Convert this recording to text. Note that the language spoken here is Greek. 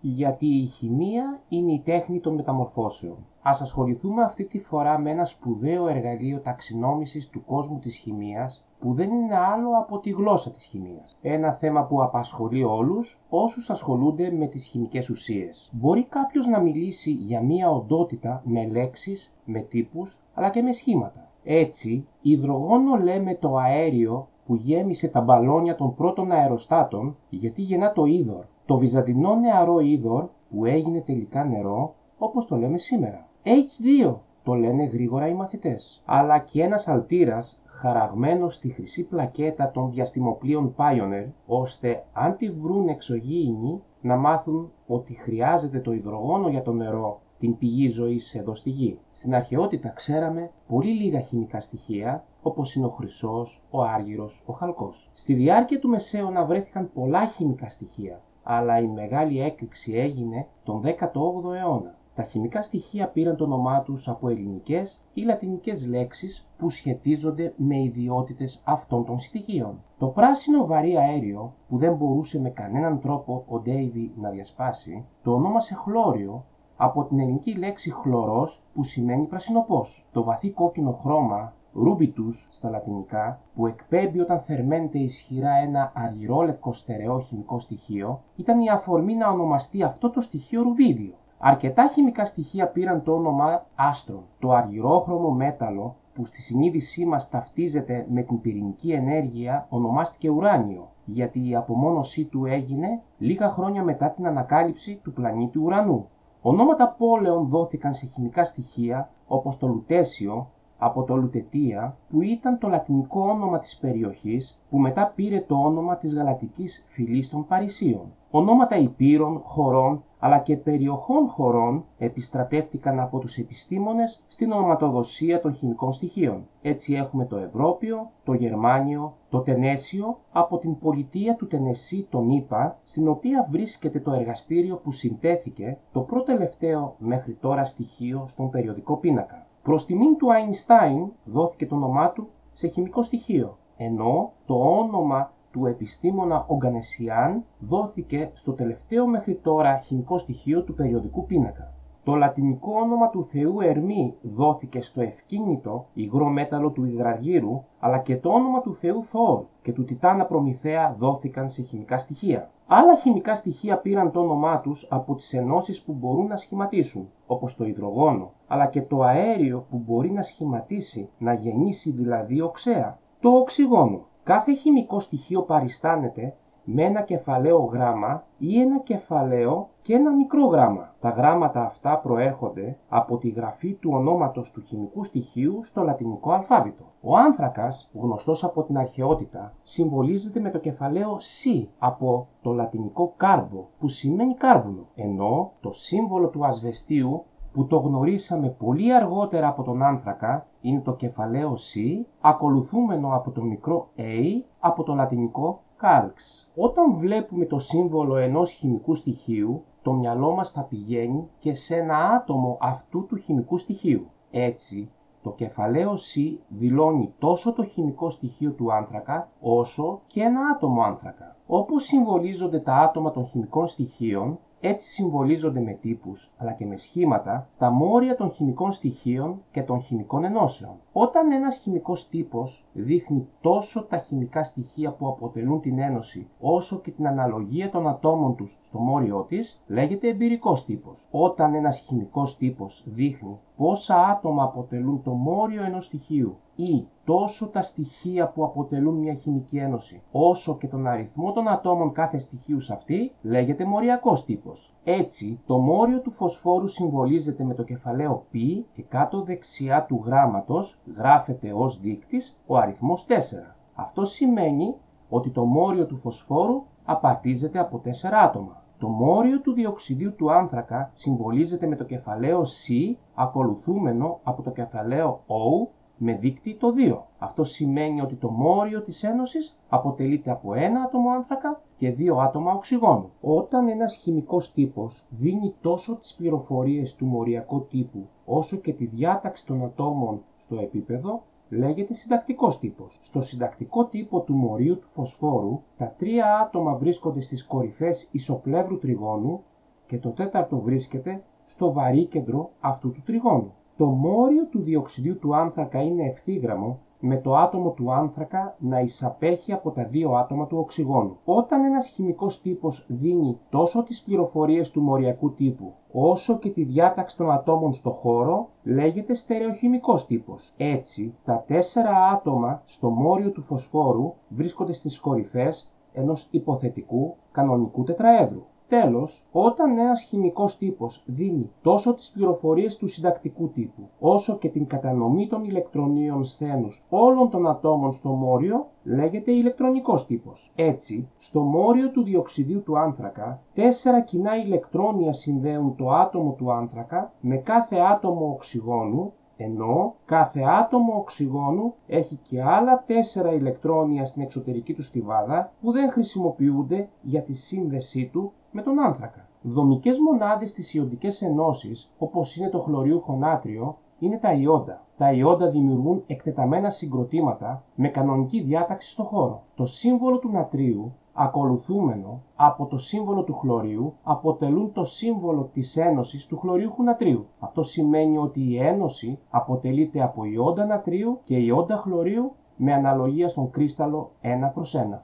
γιατί η χημεία είναι η τέχνη των μεταμορφώσεων. Ας ασχοληθούμε αυτή τη φορά με ένα σπουδαίο εργαλείο ταξινόμησης του κόσμου της χημείας που δεν είναι άλλο από τη γλώσσα της χημείας. Ένα θέμα που απασχολεί όλους όσους ασχολούνται με τις χημικές ουσίες. Μπορεί κάποιος να μιλήσει για μία οντότητα με λέξεις, με τύπους, αλλά και με σχήματα. Έτσι, υδρογόνο λέμε το αέριο που γέμισε τα μπαλόνια των πρώτων αεροστάτων γιατί γεννά το είδωρ. Το βυζαντινό νεαρό είδωρ που έγινε τελικά νερό όπως το λέμε σήμερα. H2 το λένε γρήγορα οι μαθητές. Αλλά και ένας αλτήρας χαραγμένος στη χρυσή πλακέτα των διαστημοπλοίων Pioneer, ώστε αν τη βρουν εξωγήινοι να μάθουν ότι χρειάζεται το υδρογόνο για το νερό την πηγή ζωής εδώ στη γη. Στην αρχαιότητα ξέραμε πολύ λίγα χημικά στοιχεία, όπως είναι ο χρυσός, ο άργυρος, ο χαλκός. Στη διάρκεια του Μεσαίωνα βρέθηκαν πολλά χημικά στοιχεία, αλλά η μεγάλη έκρηξη έγινε τον 18ο αιώνα. Τα χημικά στοιχεία πήραν το όνομά τους από ελληνικές ή λατινικές λέξεις που σχετίζονται με ιδιότητες αυτών των στοιχείων. Το πράσινο βαρύ αέριο που δεν μπορούσε με κανέναν τρόπο ο Ντέιβι να διασπάσει, το ονόμασε χλώριο από την ελληνική λέξη χλωρός που σημαίνει πρασινοπός. Το βαθύ κόκκινο χρώμα rubitus στα λατινικά, που εκπέμπει όταν θερμαίνεται ισχυρά ένα αργυρόλευκο στερεό χημικό στοιχείο, ήταν η αφορμή να ονομαστεί αυτό το στοιχείο ρουβίδιο. Αρκετά χημικά στοιχεία πήραν το όνομα άστρων. Το αργυρόχρωμο μέταλλο που στη συνείδησή μας ταυτίζεται με την πυρηνική ενέργεια ονομάστηκε ουράνιο, γιατί η απομόνωσή του έγινε λίγα χρόνια μετά την ανακάλυψη του πλανήτη ουρανού. Ονόματα πόλεων δόθηκαν σε χημικά στοιχεία όπως το λουτέσιο από το Λουτετία που ήταν το λατινικό όνομα της περιοχής που μετά πήρε το όνομα της γαλατικής φυλής των Παρισίων. Ονόματα υπήρων, χωρών αλλά και περιοχών χωρών επιστρατεύτηκαν από τους επιστήμονες στην ονοματοδοσία των χημικών στοιχείων. Έτσι έχουμε το Ευρώπιο, το Γερμάνιο, το Τενέσιο από την πολιτεία του Τενεσί τον ΗΠΑ, στην οποία βρίσκεται το εργαστήριο που συντέθηκε το πρώτο τελευταίο μέχρι τώρα στοιχείο στον περιοδικό πίνακα. Προς τιμήν του Αϊνστάιν δόθηκε το όνομά του σε χημικό στοιχείο, ενώ το όνομα του επιστήμονα Ογκανεσιάν δόθηκε στο τελευταίο μέχρι τώρα χημικό στοιχείο του περιοδικού πίνακα. Το λατινικό όνομα του θεού Ερμή δόθηκε στο ευκίνητο υγρό μέταλλο του υδραργύρου, αλλά και το όνομα του θεού Θόρ και του Τιτάνα Προμηθέα δόθηκαν σε χημικά στοιχεία. Άλλα χημικά στοιχεία πήραν το όνομά τους από τις ενώσεις που μπορούν να σχηματίσουν, όπως το υδρογόνο, αλλά και το αέριο που μπορεί να σχηματίσει, να γεννήσει δηλαδή οξέα, το οξυγόνο. Κάθε χημικό στοιχείο παριστάνεται με ένα κεφαλαίο γράμμα ή ένα κεφαλαίο και ένα μικρό γράμμα. Τα γράμματα αυτά προέρχονται από τη γραφή του ονόματος του χημικού στοιχείου στο λατινικό αλφάβητο. Ο άνθρακας, γνωστός από την αρχαιότητα, συμβολίζεται με το κεφαλαίο C από το λατινικό κάρμπο που σημαίνει κάρβουνο, ενώ το σύμβολο του ασβεστίου που το γνωρίσαμε πολύ αργότερα από τον άνθρακα είναι το κεφαλαίο C ακολουθούμενο από το μικρό A από το λατινικό calx. Όταν βλέπουμε το σύμβολο ενός χημικού στοιχείου το μυαλό μας θα πηγαίνει και σε ένα άτομο αυτού του χημικού στοιχείου. Έτσι, το κεφαλαίο C δηλώνει τόσο το χημικό στοιχείο του άνθρακα όσο και ένα άτομο άνθρακα. Όπως συμβολίζονται τα άτομα των χημικών στοιχείων, έτσι συμβολίζονται με τύπους αλλά και με σχήματα τα μόρια των χημικών στοιχείων και των χημικών ενώσεων. Όταν ένας χημικός τύπος δείχνει τόσο τα χημικά στοιχεία που αποτελούν την ένωση όσο και την αναλογία των ατόμων τους στο μόριό της, λέγεται εμπειρικός τύπος. Όταν ένας χημικός τύπος δείχνει πόσα άτομα αποτελούν το μόριο ενός στοιχείου ή τόσο τα στοιχεία που αποτελούν μια χημική ένωση, όσο και τον αριθμό των ατόμων κάθε στοιχείου σε αυτή, λέγεται μοριακός τύπος. Έτσι, το μόριο του φωσφόρου συμβολίζεται με το κεφαλαίο π και κάτω δεξιά του γράμματος γράφεται ως δείκτης ο αριθμός 4. Αυτό σημαίνει ότι το μόριο του φωσφόρου απαρτίζεται από 4 άτομα. Το μόριο του διοξιδίου του άνθρακα συμβολίζεται με το κεφαλαίο C ακολουθούμενο από το κεφαλαίο O με δείκτη το 2. Αυτό σημαίνει ότι το μόριο της ένωσης αποτελείται από ένα άτομο άνθρακα και δύο άτομα οξυγόνου. Όταν ένας χημικός τύπος δίνει τόσο τις πληροφορίες του μοριακού τύπου όσο και τη διάταξη των ατόμων στο επίπεδο, λέγεται συντακτικός τύπος. Στο συντακτικό τύπο του μορίου του φωσφόρου, τα τρία άτομα βρίσκονται στις κορυφές ισοπλεύρου τριγώνου και το τέταρτο βρίσκεται στο βαρύ κέντρο αυτού του τριγώνου. Το μόριο του διοξιδίου του άνθρακα είναι ευθύγραμμο με το άτομο του άνθρακα να εισαπέχει από τα δύο άτομα του οξυγόνου. Όταν ένας χημικός τύπος δίνει τόσο τις πληροφορίες του μοριακού τύπου όσο και τη διάταξη των ατόμων στο χώρο, λέγεται στερεοχημικός τύπος. Έτσι, τα τέσσερα άτομα στο μόριο του φωσφόρου βρίσκονται στις κορυφές ενός υποθετικού κανονικού τετραέδρου. Τέλος, όταν ένας χημικός τύπος δίνει τόσο τις πληροφορίες του συντακτικού τύπου, όσο και την κατανομή των ηλεκτρονίων σθένους όλων των ατόμων στο μόριο, λέγεται ηλεκτρονικός τύπος. Έτσι, στο μόριο του διοξιδίου του άνθρακα, τέσσερα κοινά ηλεκτρόνια συνδέουν το άτομο του άνθρακα με κάθε άτομο οξυγόνου ενώ κάθε άτομο οξυγόνου έχει και άλλα τέσσερα ηλεκτρόνια στην εξωτερική του στιβάδα που δεν χρησιμοποιούνται για τη σύνδεσή του με τον άνθρακα. Δομικές μονάδες της ιοντικές ενώσεις, όπως είναι το χλωριούχο νάτριο, είναι τα ιόντα. Τα ιόντα δημιουργούν εκτεταμένα συγκροτήματα με κανονική διάταξη στο χώρο. Το σύμβολο του νατρίου ακολουθούμενο από το σύμβολο του χλωρίου αποτελούν το σύμβολο της ένωσης του χλωριούχου νατρίου. Αυτό σημαίνει ότι η ένωση αποτελείται από ιόντα νατρίου και ιόντα χλωρίου με αναλογία στον κρίσταλο 1 προς 1.